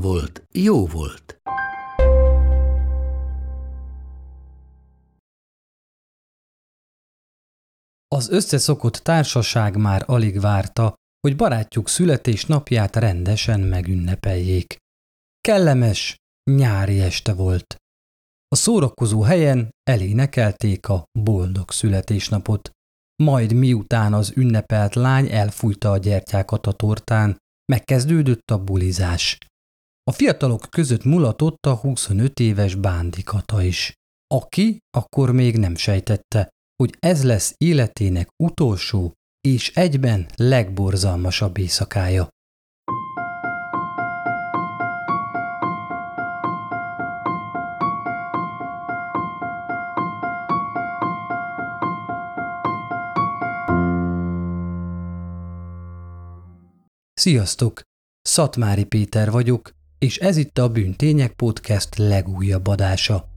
volt, jó volt. Az összeszokott társaság már alig várta, hogy barátjuk születésnapját rendesen megünnepeljék. Kellemes, nyári este volt. A szórakozó helyen elénekelték a boldog születésnapot, majd miután az ünnepelt lány elfújta a gyertyákat a tortán, megkezdődött a bulizás. A fiatalok között mulatott a 25 éves bándikata is, aki akkor még nem sejtette, hogy ez lesz életének utolsó és egyben legborzalmasabb éjszakája. Sziasztok! Szatmári Péter vagyok, és ez itt a Bűntények Podcast legújabb adása.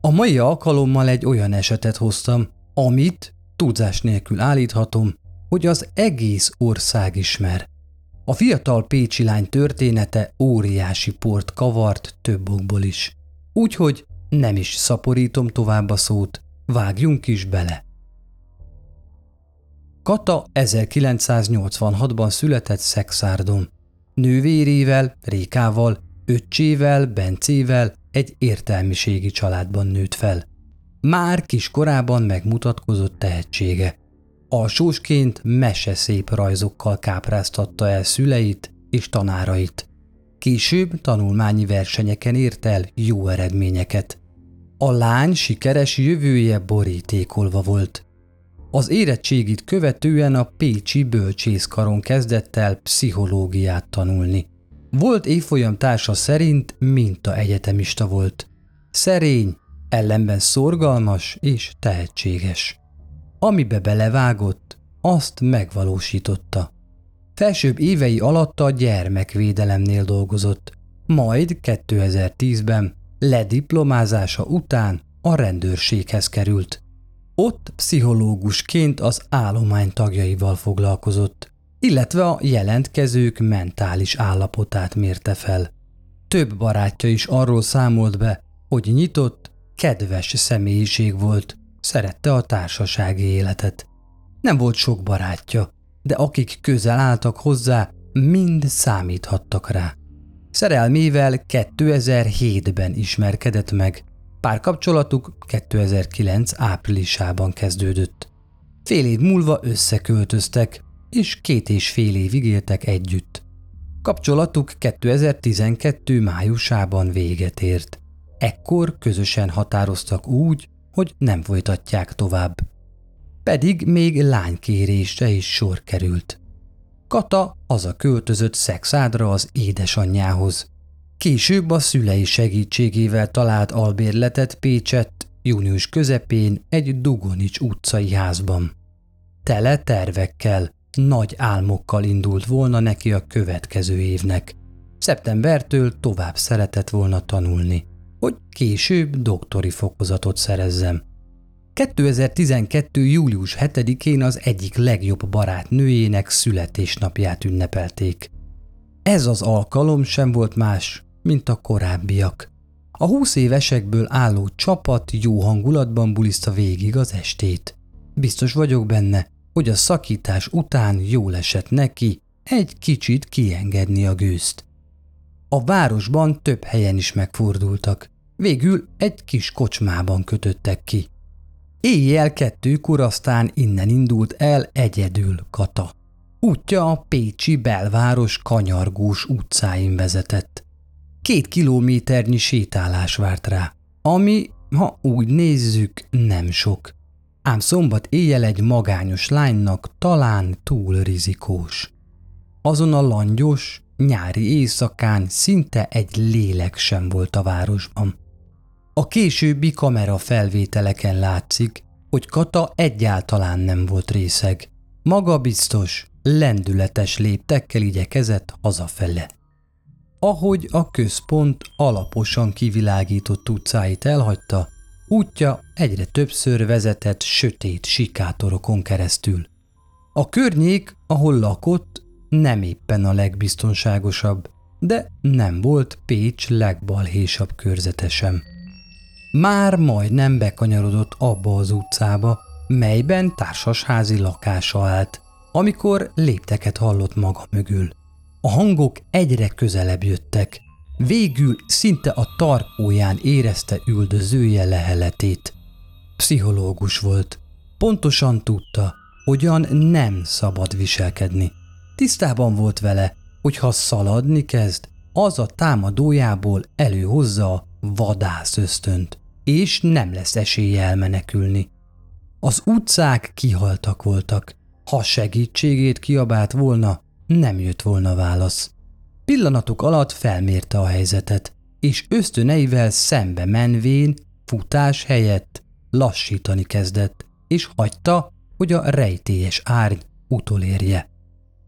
A mai alkalommal egy olyan esetet hoztam, amit tudzás nélkül állíthatom, hogy az egész ország ismer. A fiatal pécsi lány története óriási port kavart több okból is. Úgyhogy nem is szaporítom tovább a szót, vágjunk is bele. Kata 1986-ban született Szexárdon. Nővérével, Rékával Öccsével, Bencével egy értelmiségi családban nőtt fel. Már kiskorában megmutatkozott tehetsége. Alsósként szép rajzokkal kápráztatta el szüleit és tanárait. Később tanulmányi versenyeken ért el jó eredményeket. A lány sikeres jövője borítékolva volt. Az érettségit követően a Pécsi Bölcsészkaron kezdett el pszichológiát tanulni. Volt évfolyam társa szerint minta egyetemista volt. Szerény, ellenben szorgalmas és tehetséges. Amibe belevágott, azt megvalósította. Felsőbb évei alatt a gyermekvédelemnél dolgozott, majd 2010-ben lediplomázása után a rendőrséghez került. Ott pszichológusként az állomány tagjaival foglalkozott, illetve a jelentkezők mentális állapotát mérte fel. Több barátja is arról számolt be, hogy nyitott, kedves személyiség volt, szerette a társasági életet. Nem volt sok barátja, de akik közel álltak hozzá, mind számíthattak rá. Szerelmével 2007-ben ismerkedett meg, párkapcsolatuk 2009 áprilisában kezdődött. Fél év múlva összeköltöztek, és két és fél évig éltek együtt. Kapcsolatuk 2012. májusában véget ért. Ekkor közösen határoztak úgy, hogy nem folytatják tovább. Pedig még lánykérésre is sor került. Kata az a költözött szexádra az édesanyjához. Később a szülei segítségével talált albérletet Pécsett június közepén egy Dugonics utcai házban. Tele tervekkel, nagy álmokkal indult volna neki a következő évnek. Szeptembertől tovább szeretett volna tanulni, hogy később doktori fokozatot szerezzem. 2012. július 7-én az egyik legjobb barátnőjének születésnapját ünnepelték. Ez az alkalom sem volt más, mint a korábbiak. A húsz évesekből álló csapat jó hangulatban buliszta végig az estét. Biztos vagyok benne, hogy a szakítás után jól esett neki egy kicsit kiengedni a gőzt. A városban több helyen is megfordultak. Végül egy kis kocsmában kötöttek ki. Éjjel kettőkor aztán innen indult el egyedül Kata. Útja a Pécsi belváros kanyargós utcáin vezetett. Két kilométernyi sétálás várt rá, ami, ha úgy nézzük, nem sok ám szombat éjjel egy magányos lánynak talán túl rizikós. azon a langyos, nyári éjszakán szinte egy lélek sem volt a városban. A későbbi kamera felvételeken látszik, hogy Kata egyáltalán nem volt részeg. Maga biztos, lendületes léptekkel igyekezett hazafele. Ahogy a központ alaposan kivilágított utcáit elhagyta, útja egyre többször vezetett sötét sikátorokon keresztül. A környék, ahol lakott, nem éppen a legbiztonságosabb, de nem volt Pécs legbalhésabb körzete sem. Már majdnem bekanyarodott abba az utcába, melyben társasházi lakása állt, amikor lépteket hallott maga mögül. A hangok egyre közelebb jöttek. Végül szinte a tarkóján érezte üldözője leheletét. Pszichológus volt. Pontosan tudta, hogyan nem szabad viselkedni. Tisztában volt vele, hogy ha szaladni kezd, az a támadójából előhozza a vadász ösztönt, és nem lesz esélye elmenekülni. Az utcák kihaltak voltak. Ha segítségét kiabált volna, nem jött volna válasz. Pillanatok alatt felmérte a helyzetet, és ösztöneivel szembe menvén futás helyett lassítani kezdett, és hagyta, hogy a rejtélyes árny utolérje.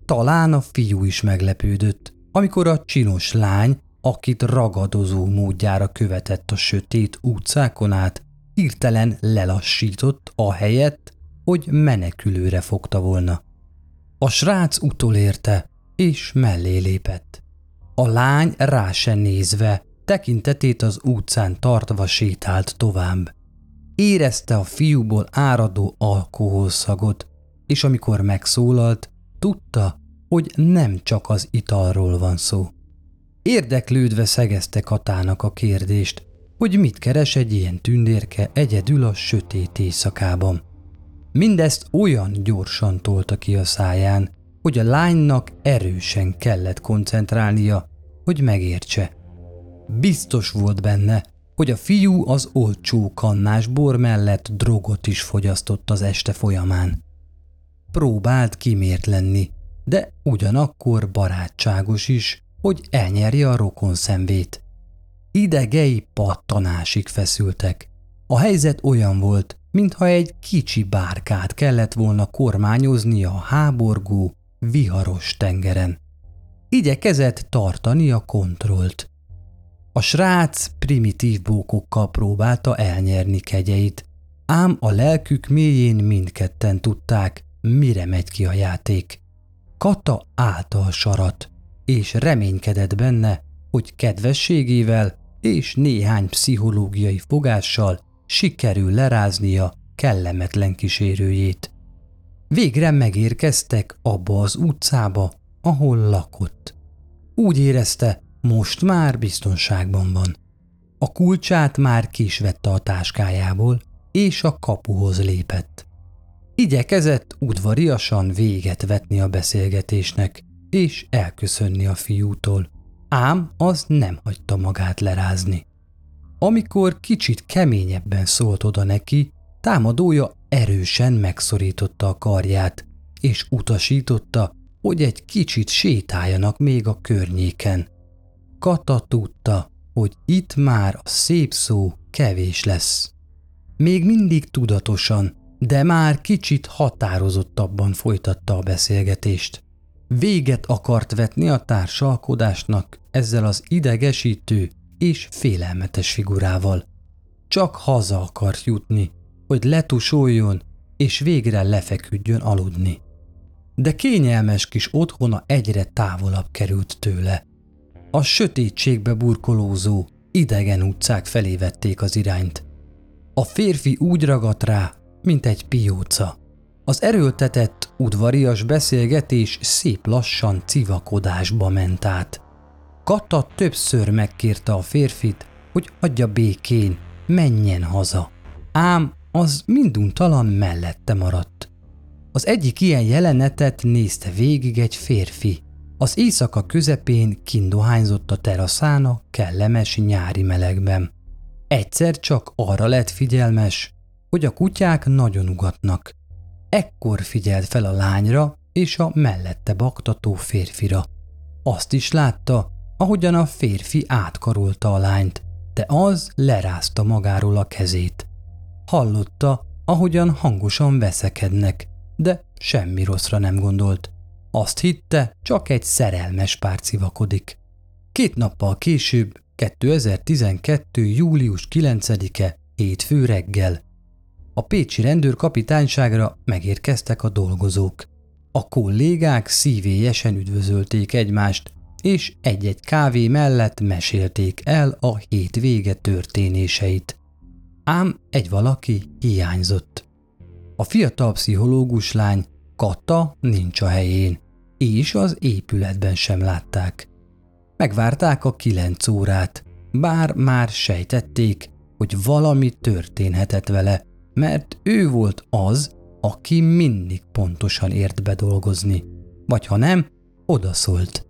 Talán a fiú is meglepődött, amikor a csinos lány, akit ragadozó módjára követett a sötét utcákon át, hirtelen lelassított a helyet, hogy menekülőre fogta volna. A srác utolérte, és mellé lépett. A lány rá se nézve, tekintetét az utcán tartva sétált tovább. Érezte a fiúból áradó alkoholszagot, és amikor megszólalt, tudta, hogy nem csak az italról van szó. Érdeklődve szegezte Katának a kérdést, hogy mit keres egy ilyen tündérke egyedül a sötét éjszakában. Mindezt olyan gyorsan tolta ki a száján, hogy a lánynak erősen kellett koncentrálnia, hogy megértse. Biztos volt benne, hogy a fiú az olcsó kannás bor mellett drogot is fogyasztott az este folyamán. Próbált kimért lenni, de ugyanakkor barátságos is, hogy elnyerje a rokon szemvét. Idegei pattanásig feszültek. A helyzet olyan volt, mintha egy kicsi bárkát kellett volna kormányozni a háborgó, viharos tengeren. Igyekezett tartani a kontrollt. A srác primitív bókokkal próbálta elnyerni kegyeit, ám a lelkük mélyén mindketten tudták, mire megy ki a játék. Kata állta a sarat, és reménykedett benne, hogy kedvességével és néhány pszichológiai fogással sikerül leráznia kellemetlen kísérőjét. Végre megérkeztek abba az utcába, ahol lakott. Úgy érezte, most már biztonságban van. A kulcsát már kisvette a táskájából, és a kapuhoz lépett. Igyekezett udvariasan véget vetni a beszélgetésnek, és elköszönni a fiútól, ám az nem hagyta magát lerázni. Amikor kicsit keményebben szólt oda neki, támadója erősen megszorította a karját, és utasította, hogy egy kicsit sétáljanak még a környéken. Kata tudta, hogy itt már a szép szó kevés lesz. Még mindig tudatosan, de már kicsit határozottabban folytatta a beszélgetést. Véget akart vetni a társalkodásnak ezzel az idegesítő és félelmetes figurával. Csak haza akart jutni, hogy letusoljon és végre lefeküdjön aludni. De kényelmes kis otthona egyre távolabb került tőle. A sötétségbe burkolózó, idegen utcák felé vették az irányt. A férfi úgy ragadt rá, mint egy pióca. Az erőltetett, udvarias beszélgetés szép lassan civakodásba ment át. Kata többször megkérte a férfit, hogy adja békén, menjen haza. Ám az minduntalan mellette maradt. Az egyik ilyen jelenetet nézte végig egy férfi. Az éjszaka közepén kindohányzott a teraszán a kellemes nyári melegben. Egyszer csak arra lett figyelmes, hogy a kutyák nagyon ugatnak. Ekkor figyelt fel a lányra, és a mellette baktató férfira. Azt is látta, ahogyan a férfi átkarolta a lányt, de az lerázta magáról a kezét. Hallotta, ahogyan hangosan veszekednek, de semmi rosszra nem gondolt. Azt hitte, csak egy szerelmes pár civakodik. Két nappal később, 2012. július 9-e, hétfő reggel. A pécsi rendőrkapitányságra megérkeztek a dolgozók. A kollégák szívélyesen üdvözölték egymást, és egy-egy kávé mellett mesélték el a hétvége történéseit. Ám egy valaki hiányzott. A fiatal pszichológus lány Kata nincs a helyén, és az épületben sem látták. Megvárták a kilenc órát, bár már sejtették, hogy valami történhetett vele, mert ő volt az, aki mindig pontosan ért bedolgozni, vagy ha nem, odaszólt.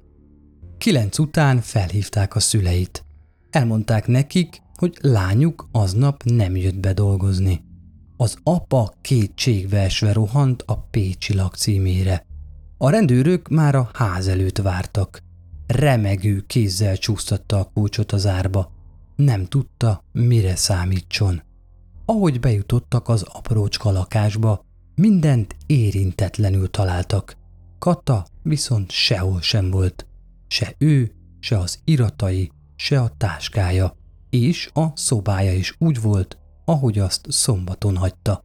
Kilenc után felhívták a szüleit. Elmondták nekik, hogy lányuk aznap nem jött be dolgozni. Az apa kétségbe esve rohant a Pécsi lakcímére. A rendőrök már a ház előtt vártak. Remegő kézzel csúsztatta a kulcsot az árba. Nem tudta, mire számítson. Ahogy bejutottak az aprócska lakásba, mindent érintetlenül találtak. Kata viszont sehol sem volt. Se ő, se az iratai, se a táskája, és a szobája is úgy volt, ahogy azt szombaton hagyta.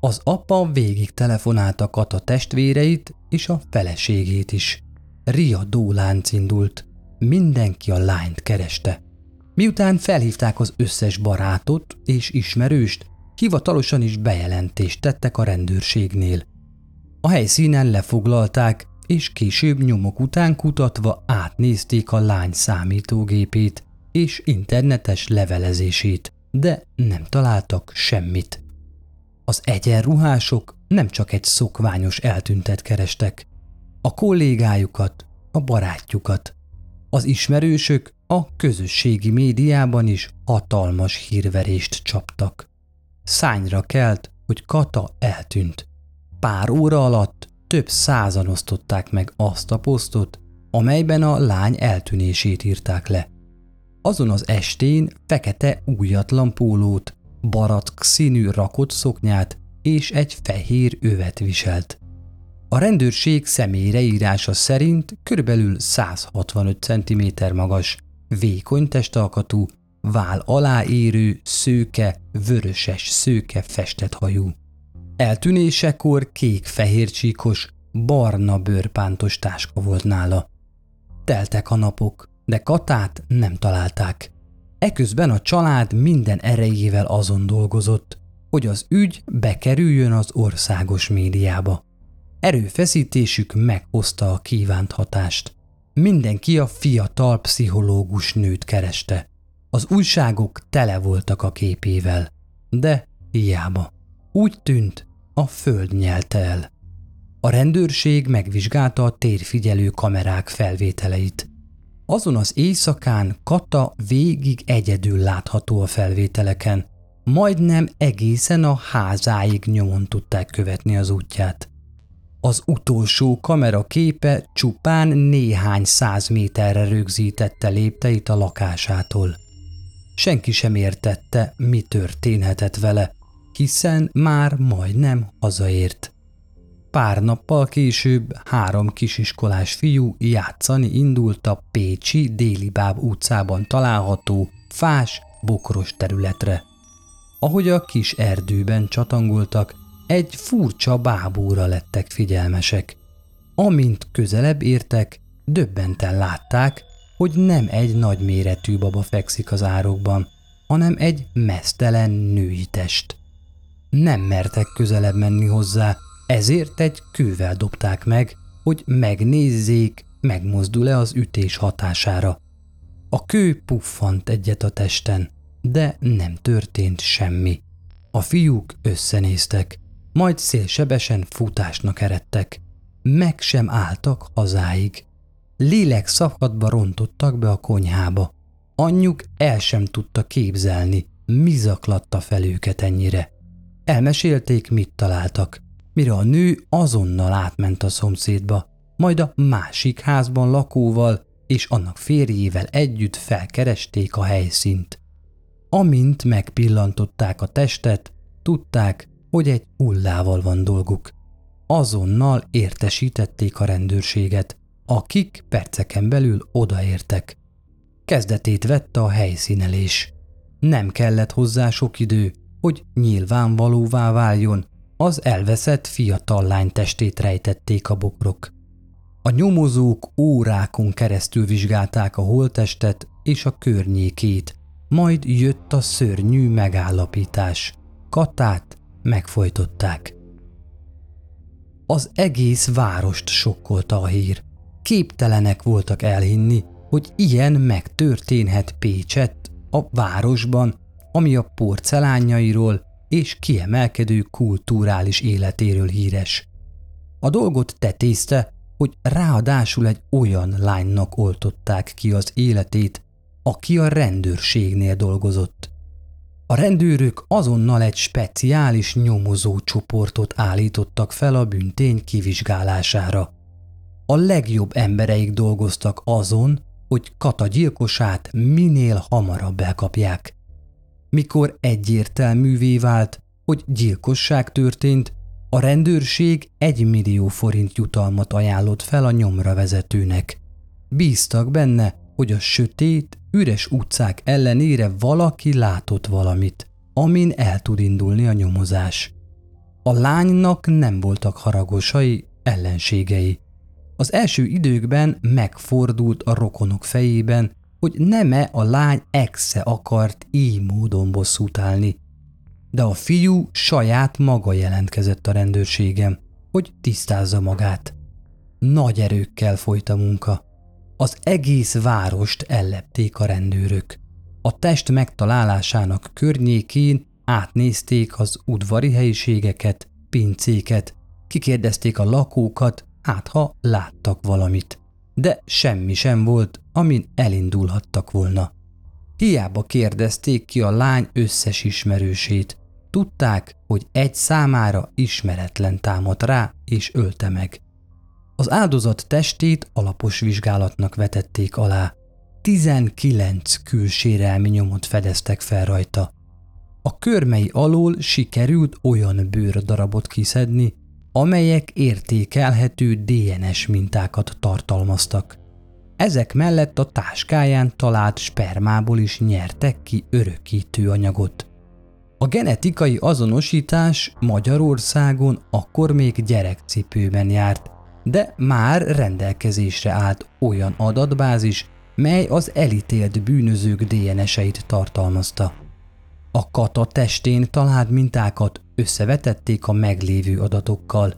Az apa végig telefonálta Kata testvéreit és a feleségét is. Riadó lánc indult. Mindenki a lányt kereste. Miután felhívták az összes barátot és ismerőst, hivatalosan is bejelentést tettek a rendőrségnél. A helyszínen lefoglalták, és később nyomok után kutatva átnézték a lány számítógépét és internetes levelezését, de nem találtak semmit. Az egyenruhások nem csak egy szokványos eltüntet kerestek, a kollégájukat, a barátjukat. Az ismerősök a közösségi médiában is hatalmas hírverést csaptak. Szányra kelt, hogy Kata eltűnt. Pár óra alatt több százan osztották meg azt a posztot, amelyben a lány eltűnését írták le. Azon az estén fekete újatlan pólót, barack színű rakott szoknyát és egy fehér övet viselt. A rendőrség személyre írása szerint körülbelül 165 cm magas, vékony testalkatú, vál alá szőke, vöröses szőke festett hajú. Eltűnésekor kék-fehér csíkos, barna bőrpántos táska volt nála. Teltek a napok, de Katát nem találták. Eközben a család minden erejével azon dolgozott, hogy az ügy bekerüljön az országos médiába. Erőfeszítésük meghozta a kívánt hatást. Mindenki a fiatal pszichológus nőt kereste. Az újságok tele voltak a képével, de hiába. Úgy tűnt, a föld nyelte el. A rendőrség megvizsgálta a térfigyelő kamerák felvételeit. Azon az éjszakán Kata végig egyedül látható a felvételeken, majdnem egészen a házáig nyomon tudták követni az útját. Az utolsó kamera képe csupán néhány száz méterre rögzítette lépteit a lakásától. Senki sem értette, mi történhetett vele, hiszen már majdnem hazaért. Pár nappal később három kisiskolás fiú játszani indult a Pécsi Délibáb utcában található fás, bokros területre. Ahogy a kis erdőben csatangoltak, egy furcsa bábúra lettek figyelmesek. Amint közelebb értek, döbbenten látták, hogy nem egy nagyméretű baba fekszik az árokban, hanem egy mesztelen női test. Nem mertek közelebb menni hozzá, ezért egy kővel dobták meg, hogy megnézzék, megmozdul-e az ütés hatására. A kő puffant egyet a testen, de nem történt semmi. A fiúk összenéztek, majd szélsebesen futásnak eredtek. Meg sem álltak hazáig. Lélek szakadba rontottak be a konyhába. Anyjuk el sem tudta képzelni, mi zaklatta fel őket ennyire. Elmesélték, mit találtak. Mire a nő azonnal átment a szomszédba, majd a másik házban lakóval és annak férjével együtt felkeresték a helyszínt. Amint megpillantották a testet, tudták, hogy egy hullával van dolguk. Azonnal értesítették a rendőrséget, akik perceken belül odaértek. Kezdetét vette a helyszínelés. Nem kellett hozzá sok idő, hogy nyilvánvalóvá váljon, az elveszett fiatal lány testét rejtették a bokrok. A nyomozók órákon keresztül vizsgálták a holtestet és a környékét, majd jött a szörnyű megállapítás. Katát megfojtották. Az egész várost sokkolta a hír. Képtelenek voltak elhinni, hogy ilyen megtörténhet Pécsett, a városban, ami a porcelánjairól és kiemelkedő kulturális életéről híres. A dolgot tetézte, hogy ráadásul egy olyan lánynak oltották ki az életét, aki a rendőrségnél dolgozott. A rendőrök azonnal egy speciális nyomozó csoportot állítottak fel a büntény kivizsgálására. A legjobb embereik dolgoztak azon, hogy Kata gyilkosát minél hamarabb elkapják. Mikor egyértelművé vált, hogy gyilkosság történt, a rendőrség egy millió forint jutalmat ajánlott fel a nyomra vezetőnek. Bíztak benne, hogy a sötét, üres utcák ellenére valaki látott valamit, amin el tud indulni a nyomozás. A lánynak nem voltak haragosai, ellenségei. Az első időkben megfordult a rokonok fejében, hogy nem-e a lány exe akart így módon bosszút állni. De a fiú saját maga jelentkezett a rendőrségem, hogy tisztázza magát. Nagy erőkkel folyt a munka. Az egész várost ellepték a rendőrök. A test megtalálásának környékén átnézték az udvari helyiségeket, pincéket, kikérdezték a lakókat, hát ha láttak valamit. De semmi sem volt, amin elindulhattak volna. Hiába kérdezték ki a lány összes ismerősét. Tudták, hogy egy számára ismeretlen támadt rá és ölte meg. Az áldozat testét alapos vizsgálatnak vetették alá. 19 külsérelmi nyomot fedeztek fel rajta. A körmei alól sikerült olyan bőrdarabot kiszedni, amelyek értékelhető DNS mintákat tartalmaztak. Ezek mellett a táskáján talált spermából is nyertek ki örökítő anyagot. A genetikai azonosítás Magyarországon akkor még gyerekcipőben járt, de már rendelkezésre állt olyan adatbázis, mely az elítélt bűnözők DNS-eit tartalmazta. A kata testén talált mintákat összevetették a meglévő adatokkal,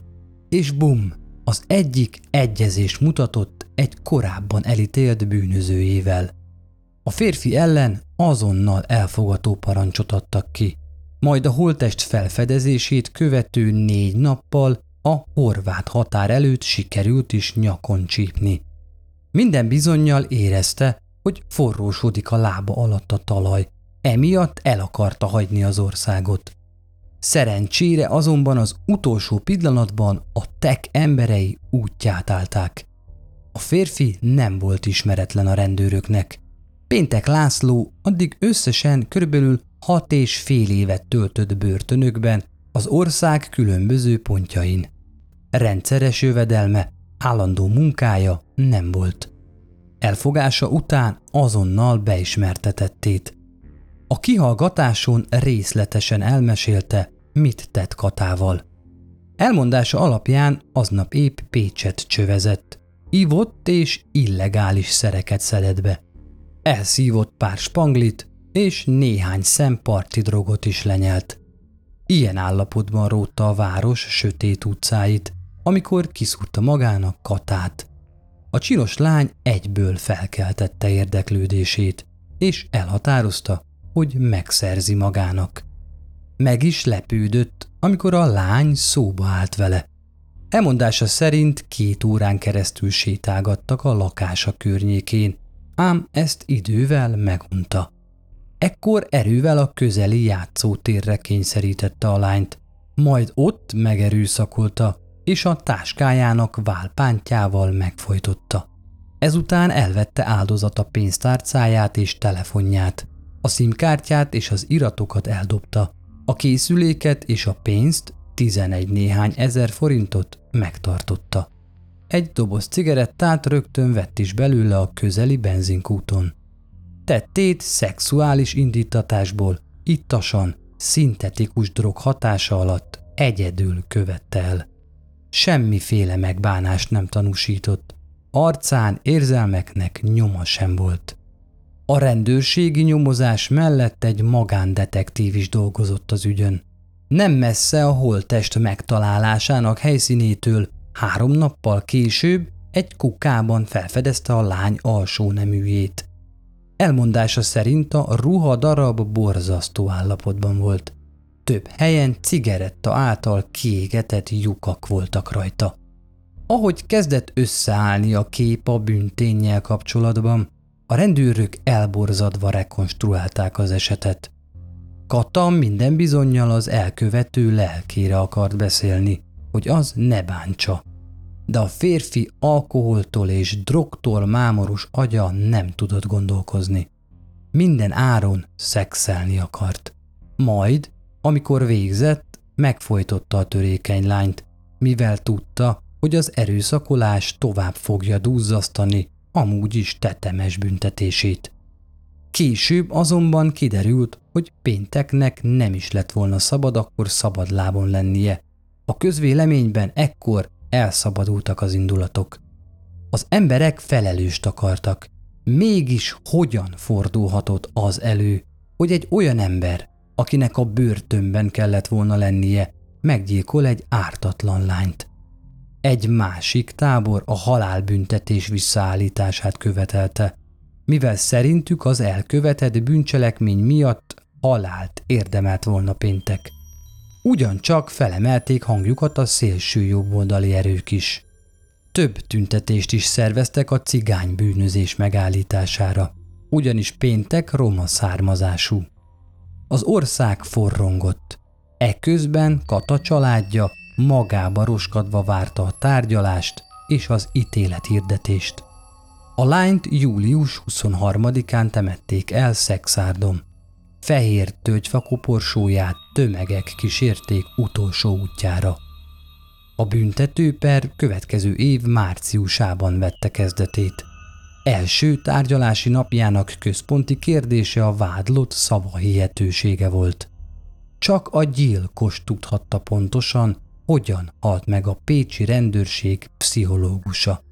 és bum, az egyik egyezés mutatott egy korábban elítélt bűnözőjével. A férfi ellen azonnal elfogató parancsot adtak ki, majd a holtest felfedezését követő négy nappal a horvát határ előtt sikerült is nyakon csípni. Minden bizonyal érezte, hogy forrósodik a lába alatt a talaj, emiatt el akarta hagyni az országot. Szerencsére azonban az utolsó pillanatban a tek emberei útját állták. A férfi nem volt ismeretlen a rendőröknek. Péntek László addig összesen körülbelül hat és fél évet töltött börtönökben az ország különböző pontjain. Rendszeres jövedelme, állandó munkája nem volt. Elfogása után azonnal beismertetettét. A kihallgatáson részletesen elmesélte, mit tett Katával. Elmondása alapján aznap épp Pécset csövezett. Ivott és illegális szereket szedett be. Elszívott pár spanglit, és néhány szem parti drogot is lenyelt. Ilyen állapotban rótta a város sötét utcáit, amikor kiszúrta magának Katát. A csinos lány egyből felkeltette érdeklődését, és elhatározta, hogy megszerzi magának. Meg is lepődött, amikor a lány szóba állt vele. Emondása szerint két órán keresztül sétálgattak a lakása környékén, ám ezt idővel megunta. Ekkor erővel a közeli játszótérre kényszerítette a lányt, majd ott megerőszakolta, és a táskájának válpántjával megfojtotta. Ezután elvette áldozata pénztárcáját és telefonját. A szimkártyát és az iratokat eldobta. A készüléket és a pénzt, 11 néhány ezer forintot megtartotta. Egy doboz cigarettát rögtön vett is belőle a közeli benzinkúton. Tettét szexuális indítatásból, ittasan, szintetikus drog hatása alatt egyedül követte el. Semmiféle megbánást nem tanúsított, arcán érzelmeknek nyoma sem volt. A rendőrségi nyomozás mellett egy magándetektív is dolgozott az ügyön. Nem messze a holttest megtalálásának helyszínétől három nappal később egy kukában felfedezte a lány alsó neműjét. Elmondása szerint a ruha darab borzasztó állapotban volt. Több helyen cigaretta által kiégetett lyukak voltak rajta. Ahogy kezdett összeállni a kép a bűntényel kapcsolatban, a rendőrök elborzadva rekonstruálták az esetet. Kata minden bizonyal az elkövető lelkére akart beszélni, hogy az ne bántsa. De a férfi alkoholtól és drogtól mámoros agya nem tudott gondolkozni. Minden áron szexelni akart. Majd, amikor végzett, megfojtotta a törékeny lányt, mivel tudta, hogy az erőszakolás tovább fogja duzzasztani amúgy is tetemes büntetését. Később azonban kiderült, hogy pénteknek nem is lett volna szabad akkor szabad lábon lennie. A közvéleményben ekkor elszabadultak az indulatok. Az emberek felelőst akartak. Mégis hogyan fordulhatott az elő, hogy egy olyan ember, akinek a börtönben kellett volna lennie, meggyilkol egy ártatlan lányt. Egy másik tábor a halálbüntetés visszaállítását követelte, mivel szerintük az elkövetett bűncselekmény miatt halált érdemelt volna péntek. Ugyancsak felemelték hangjukat a szélső jobboldali erők is. Több tüntetést is szerveztek a cigány bűnözés megállítására, ugyanis péntek roma származású. Az ország forrongott. Eközben Kata családja magába roskadva várta a tárgyalást és az ítélethirdetést. A lányt július 23-án temették el Szexárdon. Fehér tölgyfa koporsóját tömegek kísérték utolsó útjára. A büntetőper következő év márciusában vette kezdetét. Első tárgyalási napjának központi kérdése a vádlott szava hihetősége volt. Csak a gyilkos tudhatta pontosan, hogyan halt meg a pécsi rendőrség pszichológusa.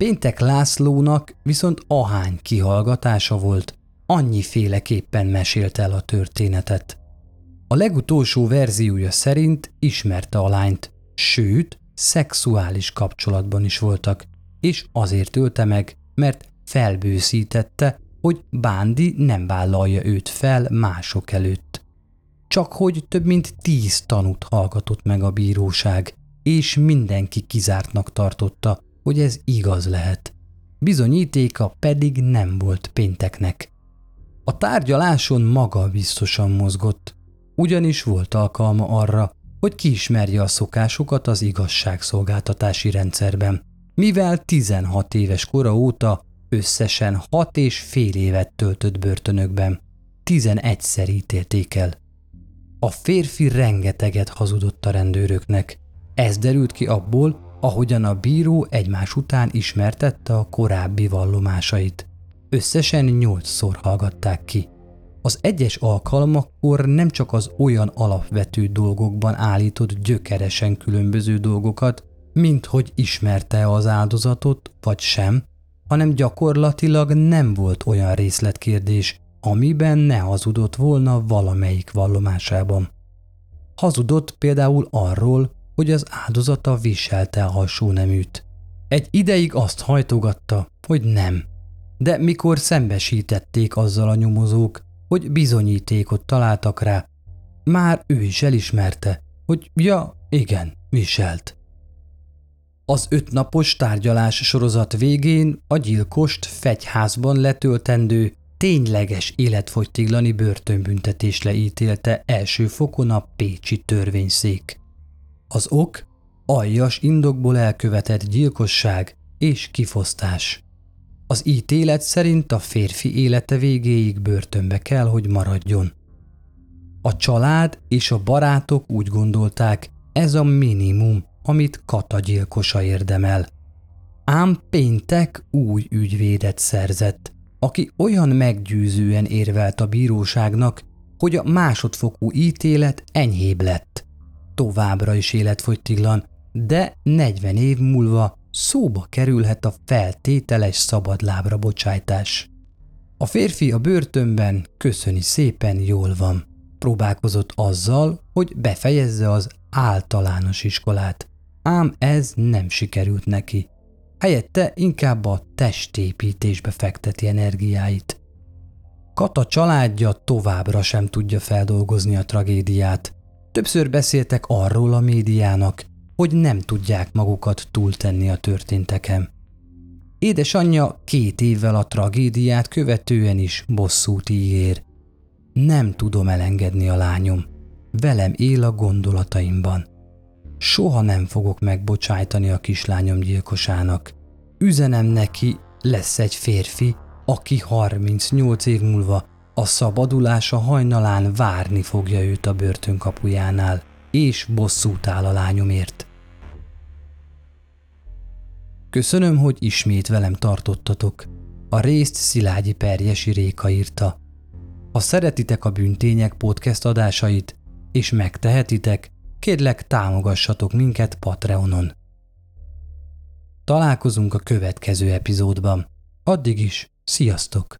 Péntek Lászlónak viszont ahány kihallgatása volt, annyiféleképpen mesélt el a történetet. A legutolsó verziója szerint ismerte a lányt, sőt, szexuális kapcsolatban is voltak, és azért ölte meg, mert felbőszítette, hogy Bándi nem vállalja őt fel mások előtt. Csak hogy több mint tíz tanút hallgatott meg a bíróság, és mindenki kizártnak tartotta, hogy ez igaz lehet. Bizonyítéka pedig nem volt pénteknek. A tárgyaláson maga biztosan mozgott, ugyanis volt alkalma arra, hogy kiismerje a szokásokat az igazságszolgáltatási rendszerben, mivel 16 éves kora óta összesen 6 és fél évet töltött börtönökben. 11-szer ítélték el. A férfi rengeteget hazudott a rendőröknek. Ez derült ki abból, ahogyan a bíró egymás után ismertette a korábbi vallomásait. Összesen nyolcszor hallgatták ki. Az egyes alkalmakkor nem csak az olyan alapvető dolgokban állított gyökeresen különböző dolgokat, mint hogy ismerte az áldozatot, vagy sem, hanem gyakorlatilag nem volt olyan részletkérdés, amiben ne hazudott volna valamelyik vallomásában. Hazudott például arról, hogy az áldozata viselte a neműt. Egy ideig azt hajtogatta, hogy nem. De mikor szembesítették azzal a nyomozók, hogy bizonyítékot találtak rá, már ő is elismerte, hogy ja, igen, viselt. Az ötnapos tárgyalás sorozat végén a gyilkost fegyházban letöltendő tényleges életfogytiglani börtönbüntetésre ítélte első fokon a Pécsi törvényszék. Az ok aljas indokból elkövetett gyilkosság és kifosztás. Az ítélet szerint a férfi élete végéig börtönbe kell, hogy maradjon. A család és a barátok úgy gondolták, ez a minimum, amit Kata gyilkosa érdemel. Ám péntek új ügyvédet szerzett, aki olyan meggyőzően érvelt a bíróságnak, hogy a másodfokú ítélet enyhébb lett. Továbbra is életfogytiglan, de 40 év múlva szóba kerülhet a feltételes szabadlábra bocsájtás. A férfi a börtönben köszöni szépen jól van. Próbálkozott azzal, hogy befejezze az általános iskolát, ám ez nem sikerült neki. Helyette inkább a testépítésbe fekteti energiáit. Kata családja továbbra sem tudja feldolgozni a tragédiát. Többször beszéltek arról a médiának, hogy nem tudják magukat túltenni a történteken. Édesanyja két évvel a tragédiát követően is bosszút ígér. Nem tudom elengedni a lányom. Velem él a gondolataimban. Soha nem fogok megbocsájtani a kislányom gyilkosának. Üzenem neki, lesz egy férfi, aki 38 év múlva a szabadulása hajnalán várni fogja őt a börtön kapujánál, és bosszút áll a lányomért. Köszönöm, hogy ismét velem tartottatok. A részt Szilágyi Perjesi Réka írta. Ha szeretitek a Bűntények podcast adásait, és megtehetitek, kérlek támogassatok minket Patreonon. Találkozunk a következő epizódban. Addig is, sziasztok!